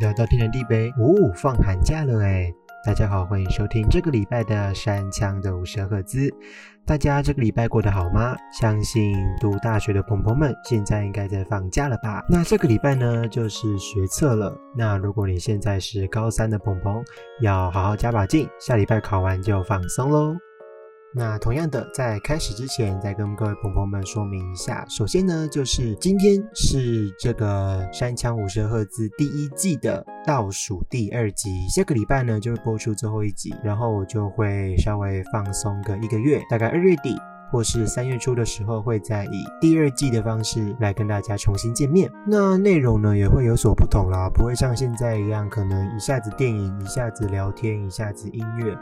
聊到天南地北，哦，放寒假了哎！大家好，欢迎收听这个礼拜的山枪的五十赫兹。大家这个礼拜过得好吗？相信读大学的朋友们现在应该在放假了吧？那这个礼拜呢，就是学测了。那如果你现在是高三的朋友，要好好加把劲，下礼拜考完就放松喽。那同样的，在开始之前，再跟各位朋友们说明一下。首先呢，就是今天是这个山枪五十赫兹第一季的倒数第二集，下个礼拜呢就会播出最后一集，然后我就会稍微放松个一个月，大概二月底。或是三月初的时候，会再以第二季的方式来跟大家重新见面。那内容呢也会有所不同啦，不会像现在一样，可能一下子电影，一下子聊天，一下子音乐。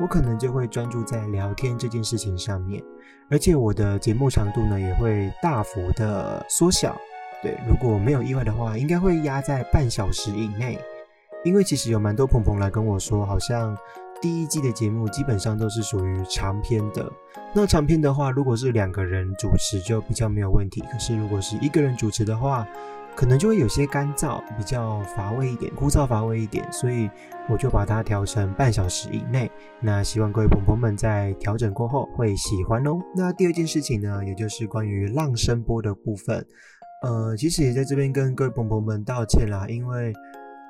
我可能就会专注在聊天这件事情上面，而且我的节目长度呢也会大幅的缩小。对，如果没有意外的话，应该会压在半小时以内。因为其实有蛮多朋友来跟我说，好像。第一季的节目基本上都是属于长篇的。那长篇的话，如果是两个人主持就比较没有问题。可是如果是一个人主持的话，可能就会有些干燥，比较乏味一点，枯燥乏味一点。所以我就把它调成半小时以内。那希望各位朋友们在调整过后会喜欢哦。那第二件事情呢，也就是关于浪声波的部分。呃，其实也在这边跟各位朋友们道歉啦，因为。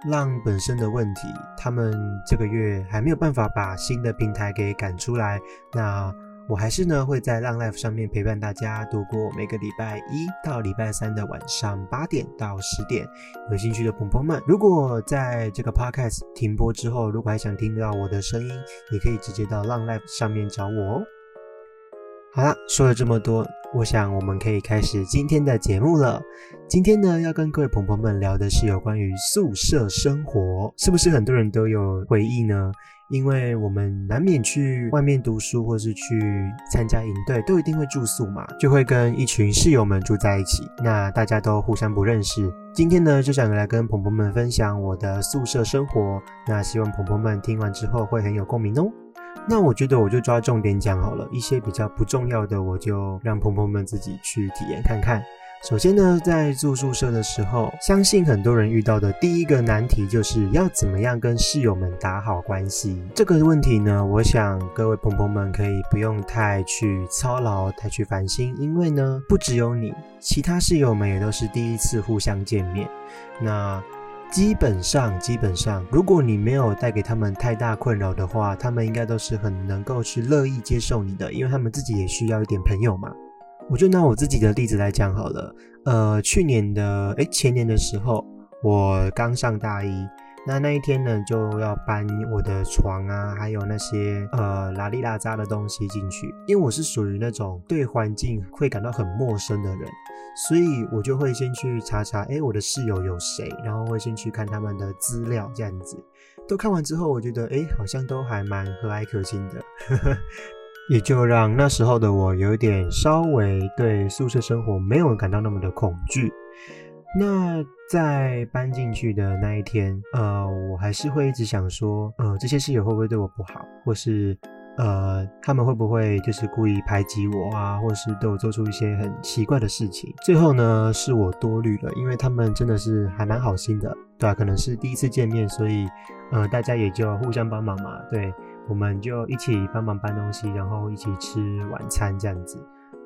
浪本身的问题，他们这个月还没有办法把新的平台给赶出来。那我还是呢会在浪 Life 上面陪伴大家度过每个礼拜一到礼拜三的晚上八点到十点。有兴趣的朋友们，如果在这个 Podcast 停播之后，如果还想听到我的声音，也可以直接到浪 Life 上面找我哦。好了，说了这么多，我想我们可以开始今天的节目了。今天呢，要跟各位朋友们聊的是有关于宿舍生活，是不是很多人都有回忆呢？因为我们难免去外面读书，或是去参加营队，都一定会住宿嘛，就会跟一群室友们住在一起。那大家都互相不认识。今天呢，就想来跟朋友们分享我的宿舍生活。那希望朋友们听完之后会很有共鸣哦。那我觉得我就抓重点讲好了，一些比较不重要的，我就让朋友们自己去体验看看。首先呢，在住宿舍的时候，相信很多人遇到的第一个难题就是要怎么样跟室友们打好关系。这个问题呢，我想各位朋友们可以不用太去操劳、太去烦心，因为呢，不只有你，其他室友们也都是第一次互相见面。那基本上，基本上，如果你没有带给他们太大困扰的话，他们应该都是很能够去乐意接受你的，因为他们自己也需要一点朋友嘛。我就拿我自己的例子来讲好了，呃，去年的，诶，前年的时候，我刚上大一。那那一天呢，就要搬我的床啊，还有那些呃拉里拉扎的东西进去。因为我是属于那种对环境会感到很陌生的人，所以我就会先去查查，哎，我的室友有谁，然后会先去看他们的资料，这样子。都看完之后，我觉得，哎，好像都还蛮和蔼可亲的，也就让那时候的我有点稍微对宿舍生活没有感到那么的恐惧。那在搬进去的那一天，呃，我还是会一直想说，呃，这些室友会不会对我不好，或是，呃，他们会不会就是故意排挤我啊，或是对我做出一些很奇怪的事情？最后呢，是我多虑了，因为他们真的是还蛮好心的，对啊，可能是第一次见面，所以，呃，大家也就互相帮忙嘛，对，我们就一起帮忙搬东西，然后一起吃晚餐这样子。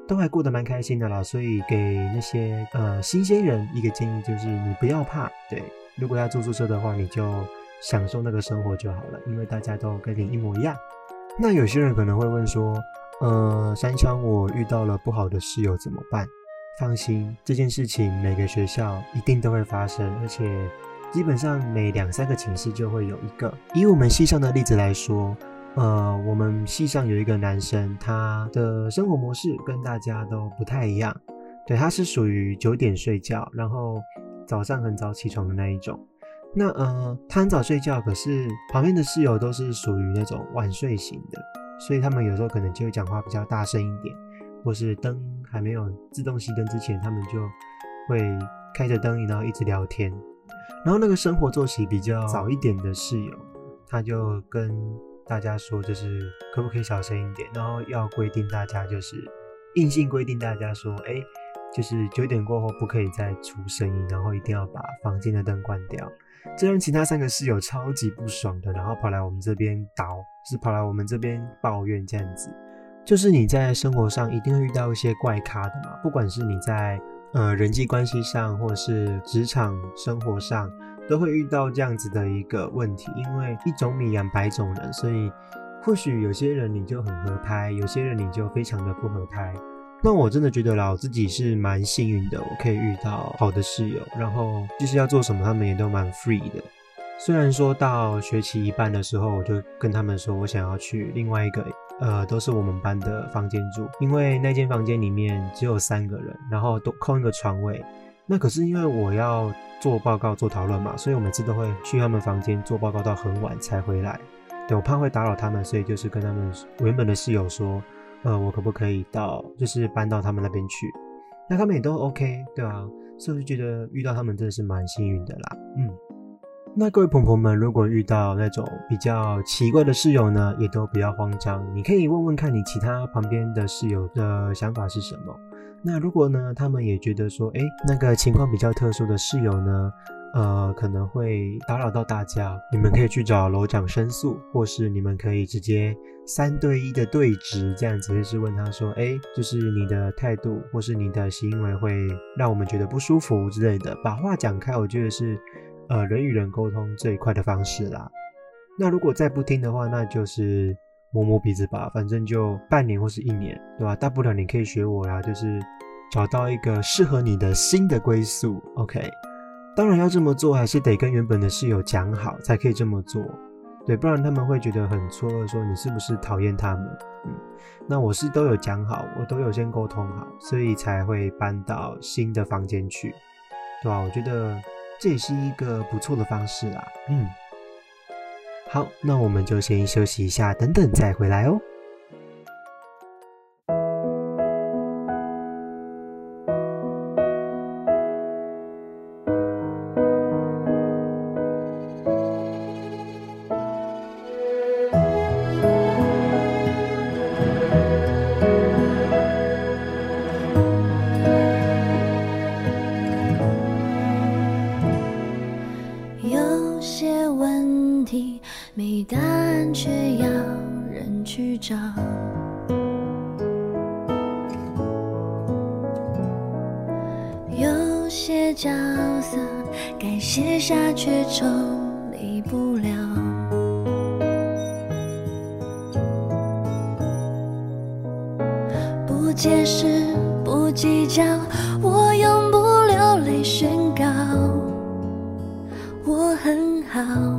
都还过得蛮开心的啦，所以给那些呃新鲜人一个建议，就是你不要怕，对，如果要住宿舍的话，你就享受那个生活就好了，因为大家都跟你一模一样。那有些人可能会问说，呃，三枪我遇到了不好的室友怎么办？放心，这件事情每个学校一定都会发生，而且基本上每两三个寝室就会有一个。以我们系上的例子来说。呃，我们系上有一个男生，他的生活模式跟大家都不太一样。对，他是属于九点睡觉，然后早上很早起床的那一种。那呃，他很早睡觉，可是旁边的室友都是属于那种晚睡型的，所以他们有时候可能就会讲话比较大声一点，或是灯还没有自动熄灯之前，他们就会开着灯，然后一直聊天。然后那个生活作息比较早一点的室友，他就跟。大家说就是可不可以小声一点，然后要规定大家就是硬性规定大家说，哎，就是九点过后不可以再出声音，然后一定要把房间的灯关掉。这让其他三个室友超级不爽的，然后跑来我们这边倒，是跑来我们这边抱怨这样子。就是你在生活上一定会遇到一些怪咖的嘛，不管是你在呃人际关系上，或是职场生活上，都会遇到这样子的一个问题。因为一种米养百种人，所以或许有些人你就很合拍，有些人你就非常的不合拍。那我真的觉得啦，我自己是蛮幸运的，我可以遇到好的室友，然后就是要做什么，他们也都蛮 free 的。虽然说到学期一半的时候，我就跟他们说我想要去另外一个，呃，都是我们班的房间住，因为那间房间里面只有三个人，然后都空一个床位。那可是因为我要做报告、做讨论嘛，所以我每次都会去他们房间做报告到很晚才回来。对我怕会打扰他们，所以就是跟他们原本的室友说。呃，我可不可以到，就是搬到他们那边去？那他们也都 OK，对啊，所以我就觉得遇到他们真的是蛮幸运的啦。嗯，那各位朋友们，如果遇到那种比较奇怪的室友呢，也都不要慌张，你可以问问看你其他旁边的室友的想法是什么。那如果呢，他们也觉得说，哎，那个情况比较特殊的室友呢？呃，可能会打扰到大家，你们可以去找楼长申诉，或是你们可以直接三对一的对质，这样子就是问他说，哎，就是你的态度或是你的行为会让我们觉得不舒服之类的，把话讲开，我觉得是呃人与人沟通最快的方式啦。那如果再不听的话，那就是摸摸鼻子吧，反正就半年或是一年，对吧？大不了你可以学我呀，就是找到一个适合你的新的归宿，OK。当然要这么做，还是得跟原本的室友讲好，才可以这么做。对，不然他们会觉得很错愕，说你是不是讨厌他们？嗯，那我是都有讲好，我都有先沟通好，所以才会搬到新的房间去，对吧？我觉得这也是一个不错的方式啦。嗯，好，那我们就先休息一下，等等再回来哦。去找有些角色该卸下却抽离不了，不解释，不计较，我永不流泪，宣告我很好。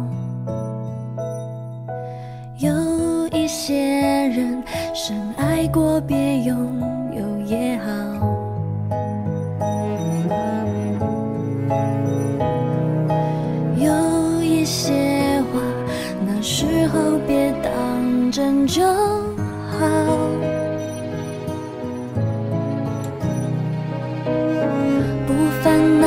分。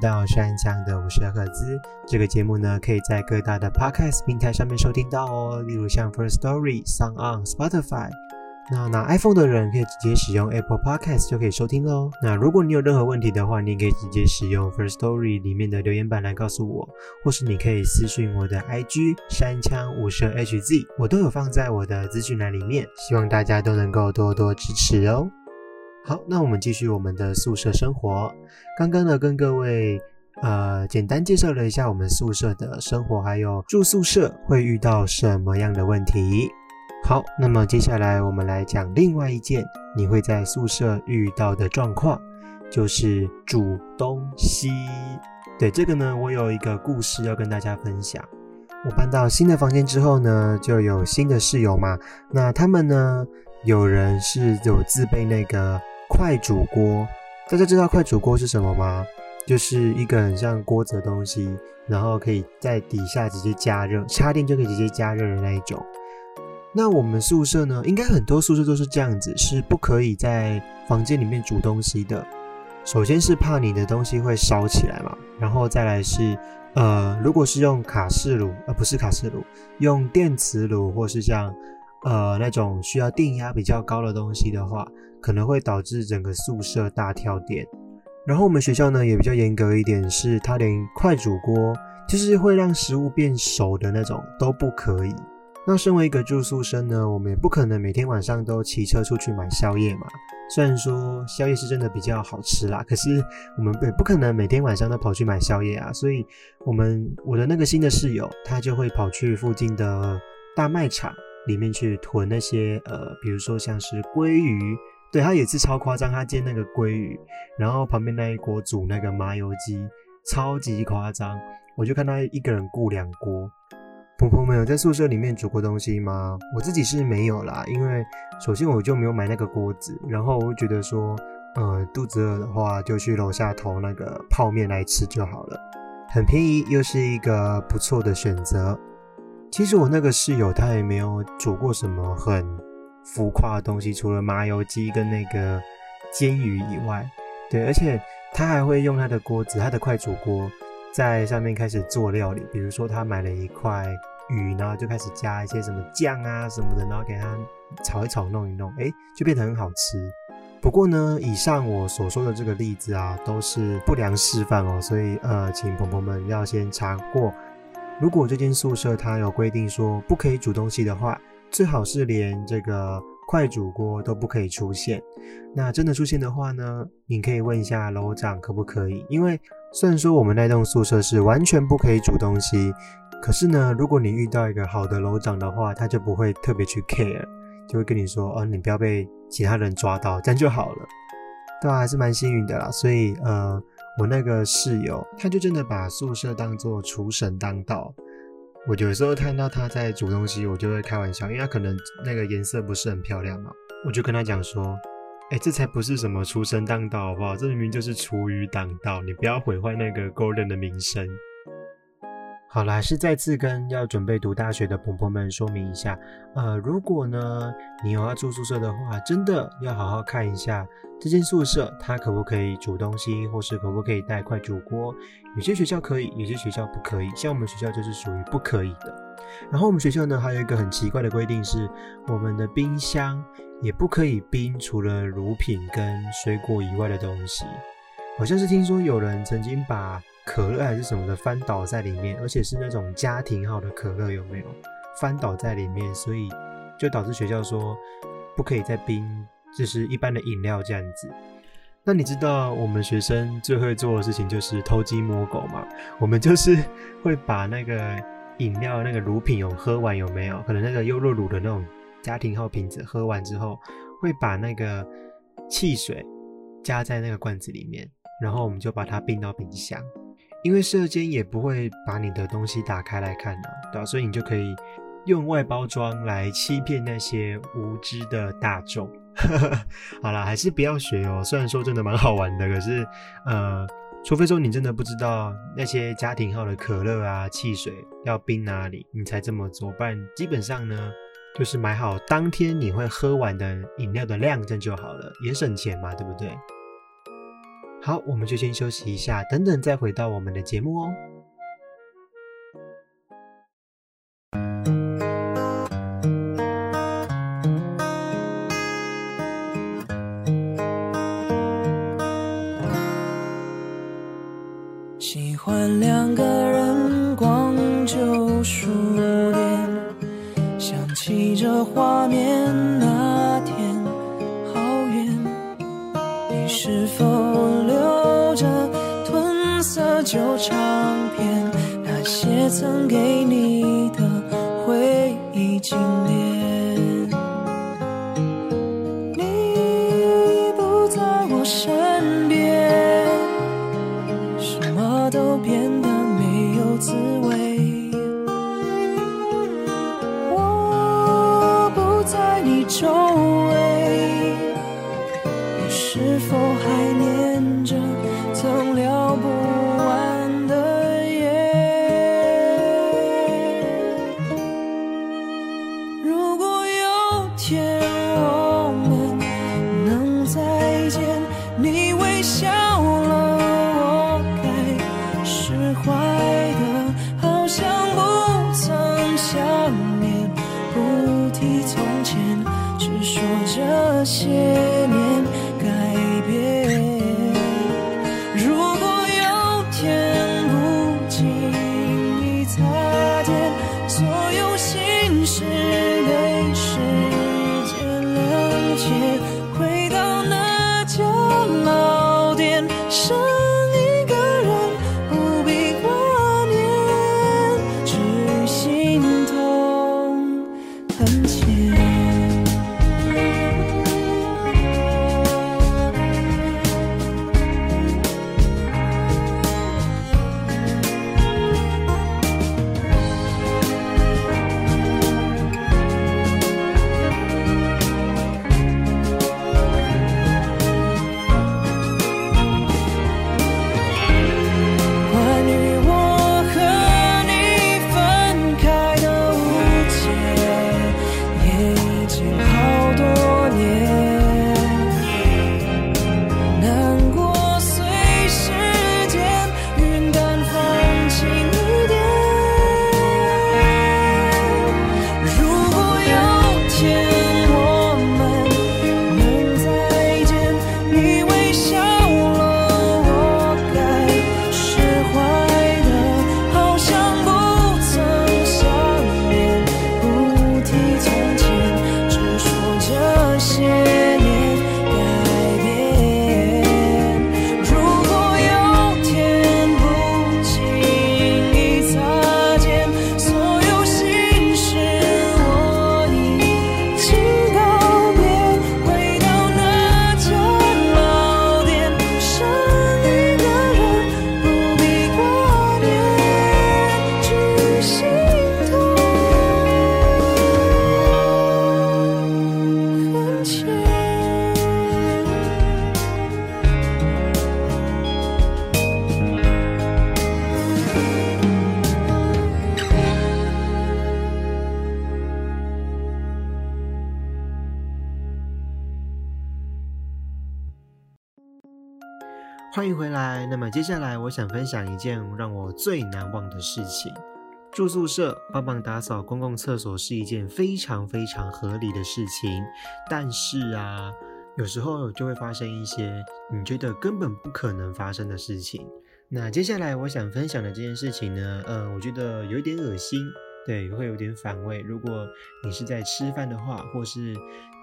到山枪的五十赫兹。这个节目呢，可以在各大的 podcast 平台上面收听到哦，例如像 First Story、Sound On、Spotify。那拿 iPhone 的人可以直接使用 Apple Podcast 就可以收听喽。那如果你有任何问题的话，你可以直接使用 First Story 里面的留言板来告诉我，或是你可以私讯我的 IG 山枪五十 HZ，我都有放在我的资讯栏里面。希望大家都能够多多支持哦。好，那我们继续我们的宿舍生活。刚刚呢，跟各位呃简单介绍了一下我们宿舍的生活，还有住宿舍会遇到什么样的问题。好，那么接下来我们来讲另外一件你会在宿舍遇到的状况，就是煮东西。对这个呢，我有一个故事要跟大家分享。我搬到新的房间之后呢，就有新的室友嘛。那他们呢，有人是有自备那个快煮锅。大家知道快煮锅是什么吗？就是一个很像锅子的东西，然后可以在底下直接加热，插电就可以直接加热的那一种。那我们宿舍呢，应该很多宿舍都是这样子，是不可以在房间里面煮东西的。首先是怕你的东西会烧起来嘛，然后再来是，呃，如果是用卡式炉，呃，不是卡式炉，用电磁炉或是像，呃，那种需要电压比较高的东西的话，可能会导致整个宿舍大跳电。然后我们学校呢也比较严格一点，是它连快煮锅，就是会让食物变熟的那种都不可以。那身为一个住宿生呢，我们也不可能每天晚上都骑车出去买宵夜嘛。虽然说宵夜是真的比较好吃啦，可是我们也不可能每天晚上都跑去买宵夜啊。所以，我们我的那个新的室友，他就会跑去附近的大卖场里面去囤那些呃，比如说像是鲑鱼，对他也是超夸张，他煎那个鲑鱼，然后旁边那一锅煮那个麻油鸡，超级夸张。我就看他一个人顾两锅。婆婆们有在宿舍里面煮过东西吗？我自己是没有啦，因为首先我就没有买那个锅子，然后我觉得说，呃，肚子饿的话就去楼下投那个泡面来吃就好了，很便宜，又是一个不错的选择。其实我那个室友他也没有煮过什么很浮夸的东西，除了麻油鸡跟那个煎鱼以外，对，而且他还会用他的锅子，他的快煮锅在上面开始做料理，比如说他买了一块。鱼，然后就开始加一些什么酱啊什么的，然后给它炒一炒，弄一弄，哎，就变得很好吃。不过呢，以上我所说的这个例子啊，都是不良示范哦，所以呃，请朋友们要先查过。如果这间宿舍它有规定说不可以煮东西的话，最好是连这个快煮锅都不可以出现。那真的出现的话呢，你可以问一下楼长可不可以，因为虽然说我们那栋宿舍是完全不可以煮东西。可是呢，如果你遇到一个好的楼长的话，他就不会特别去 care，就会跟你说，哦，你不要被其他人抓到，这样就好了。对啊，还是蛮幸运的啦。所以，呃，我那个室友，他就真的把宿舍当做厨神当道。我有时候看到他在煮东西，我就会开玩笑，因为他可能那个颜色不是很漂亮嘛，我就跟他讲说，哎，这才不是什么厨神当道，好不好？这明明就是厨余当道，你不要毁坏那个 Golden 的名声。好啦，是再次跟要准备读大学的朋友们说明一下，呃，如果呢你有要住宿舍的话，真的要好好看一下这间宿舍它可不可以煮东西，或是可不可以带快煮锅。有些学校可以，有些学校不可以。像我们学校就是属于不可以的。然后我们学校呢还有一个很奇怪的规定是，我们的冰箱也不可以冰除了乳品跟水果以外的东西。好像是听说有人曾经把可乐还是什么的翻倒在里面，而且是那种家庭号的可乐，有没有翻倒在里面？所以就导致学校说不可以再冰，就是一般的饮料这样子。那你知道我们学生最会做的事情就是偷鸡摸狗嘛？我们就是会把那个饮料那个乳品有喝完有没有？可能那个优乐乳的那种家庭号瓶子喝完之后，会把那个汽水加在那个罐子里面，然后我们就把它冰到冰箱。因为射箭也不会把你的东西打开来看的，对吧？所以你就可以用外包装来欺骗那些无知的大众。好啦，还是不要学哦。虽然说真的蛮好玩的，可是呃，除非说你真的不知道那些家庭号的可乐啊、汽水要冰哪里，你才这么做。不然基本上呢，就是买好当天你会喝完的饮料的量，这样就好了，也省钱嘛，对不对？好，我们就先休息一下，等等再回到我们的节目哦。喜欢两个人逛旧书店，想起这画面唱片？那些曾给你的你微笑欢迎回来。那么接下来我想分享一件让我最难忘的事情。住宿舍帮忙打扫公共厕所是一件非常非常合理的事情，但是啊，有时候就会发生一些你觉得根本不可能发生的事情。那接下来我想分享的这件事情呢，呃，我觉得有点恶心，对，会有点反胃。如果你是在吃饭的话，或是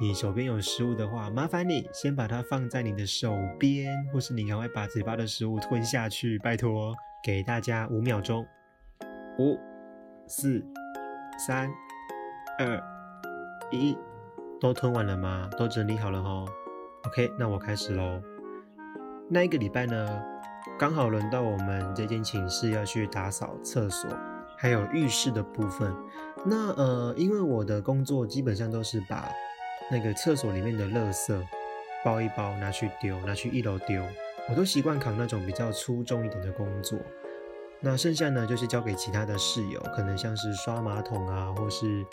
你手边有食物的话，麻烦你先把它放在你的手边，或是你赶快把嘴巴的食物吞下去，拜托。给大家五秒钟，五、四、三、二、一，都吞完了吗？都整理好了吼。OK，那我开始喽。那一个礼拜呢，刚好轮到我们这间寝室要去打扫厕所，还有浴室的部分。那呃，因为我的工作基本上都是把那个厕所里面的垃圾包一包拿去丢，拿去一楼丢。我都习惯扛那种比较粗重一点的工作。那剩下呢，就是交给其他的室友，可能像是刷马桶啊，或是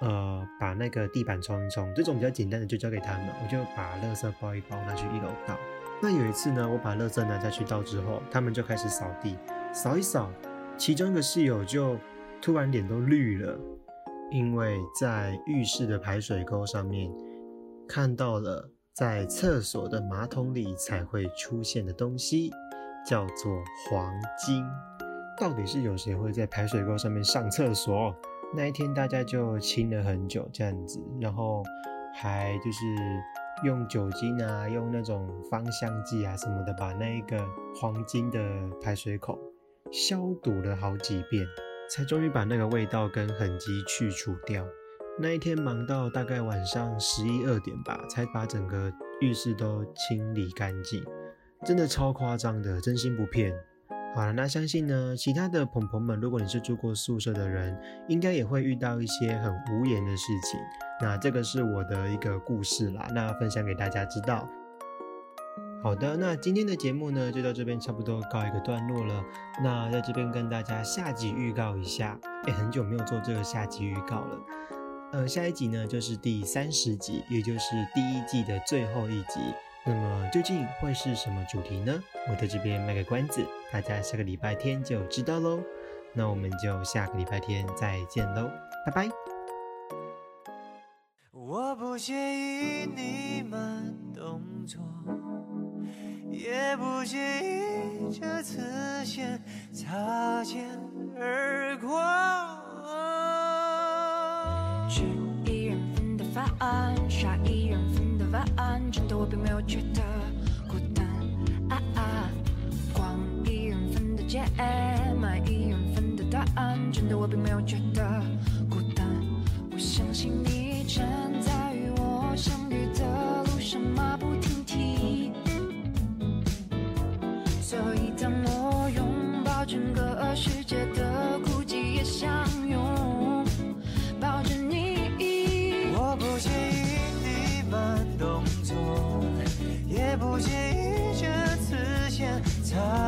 呃把那个地板冲一冲，这种比较简单的就交给他们。我就把垃圾包一包拿去一楼倒。那有一次呢，我把垃圾拿下去倒之后，他们就开始扫地，扫一扫，其中一个室友就突然脸都绿了，因为在浴室的排水沟上面看到了在厕所的马桶里才会出现的东西，叫做黄金。到底是有谁会在排水沟上面上厕所？那一天大家就亲了很久这样子，然后还就是用酒精啊，用那种芳香剂啊什么的，把那一个黄金的排水口消毒了好几遍，才终于把那个味道跟痕迹去除掉。那一天忙到大概晚上十一二点吧，才把整个浴室都清理干净，真的超夸张的，真心不骗。好了，那相信呢，其他的朋朋们，如果你是住过宿舍的人，应该也会遇到一些很无言的事情。那这个是我的一个故事啦，那分享给大家知道。好的，那今天的节目呢，就到这边差不多告一个段落了。那在这边跟大家下集预告一下，也很久没有做这个下集预告了。呃，下一集呢就是第三十集，也就是第一季的最后一集。那么究竟会是什么主题呢？我在这边卖个关子，大家下个礼拜天就知道喽。那我们就下个礼拜天再见喽，拜拜。我不介意你慢动作，不经意这次先擦肩而过。吃一人份的饭，刷一人份的碗，真的我并没有觉得孤单。啊啊，逛一人份的街，买一人份的答案，真的我并没有觉得孤单。我相信你站在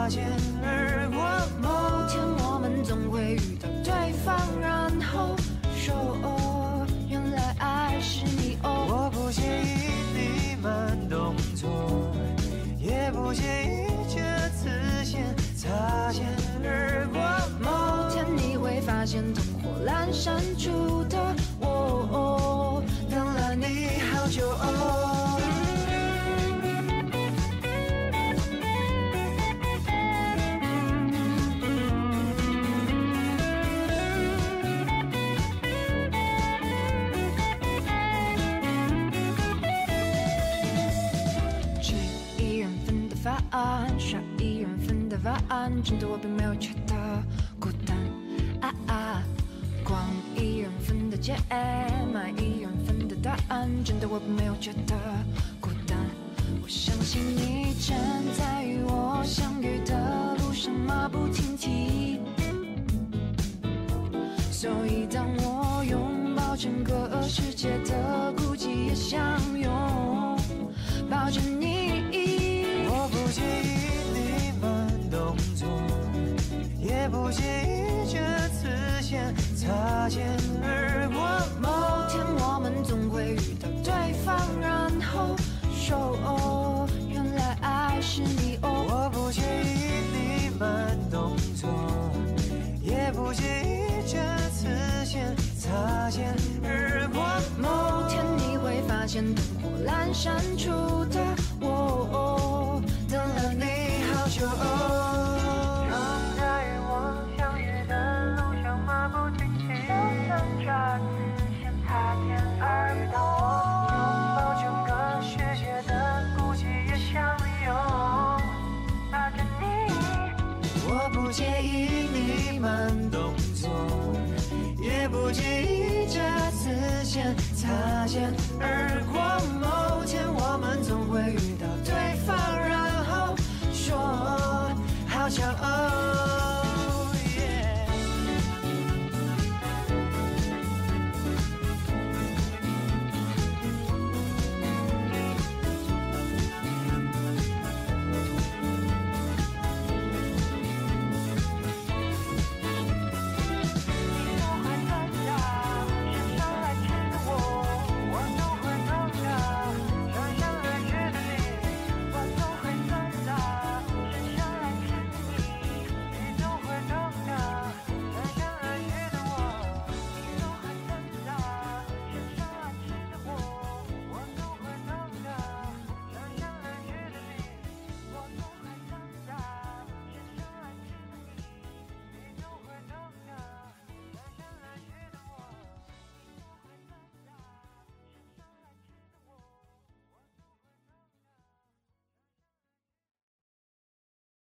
擦肩而过。某天我们总会遇到对方，然后说哦，原来爱是你哦。我不介意你慢动作，也不介意这次先擦肩而过。某天你会发现灯火阑珊处人份的饭，刷一人份的晚安，真的我并没有觉得孤单。啊啊，逛一人份的街，买一人份的答案，真的我并没有觉得孤单。我相信你站在与我相遇的路上，马不停蹄。所以当我拥抱整个世界的孤寂，也相拥抱着你。不介意这次先擦肩而过。某天我们总会遇到对方，然后说哦，原来爱是你哦。我不介意你慢动作，也不介意这次先擦肩而过。某天你会发现灯火阑珊处的我，擦肩而过。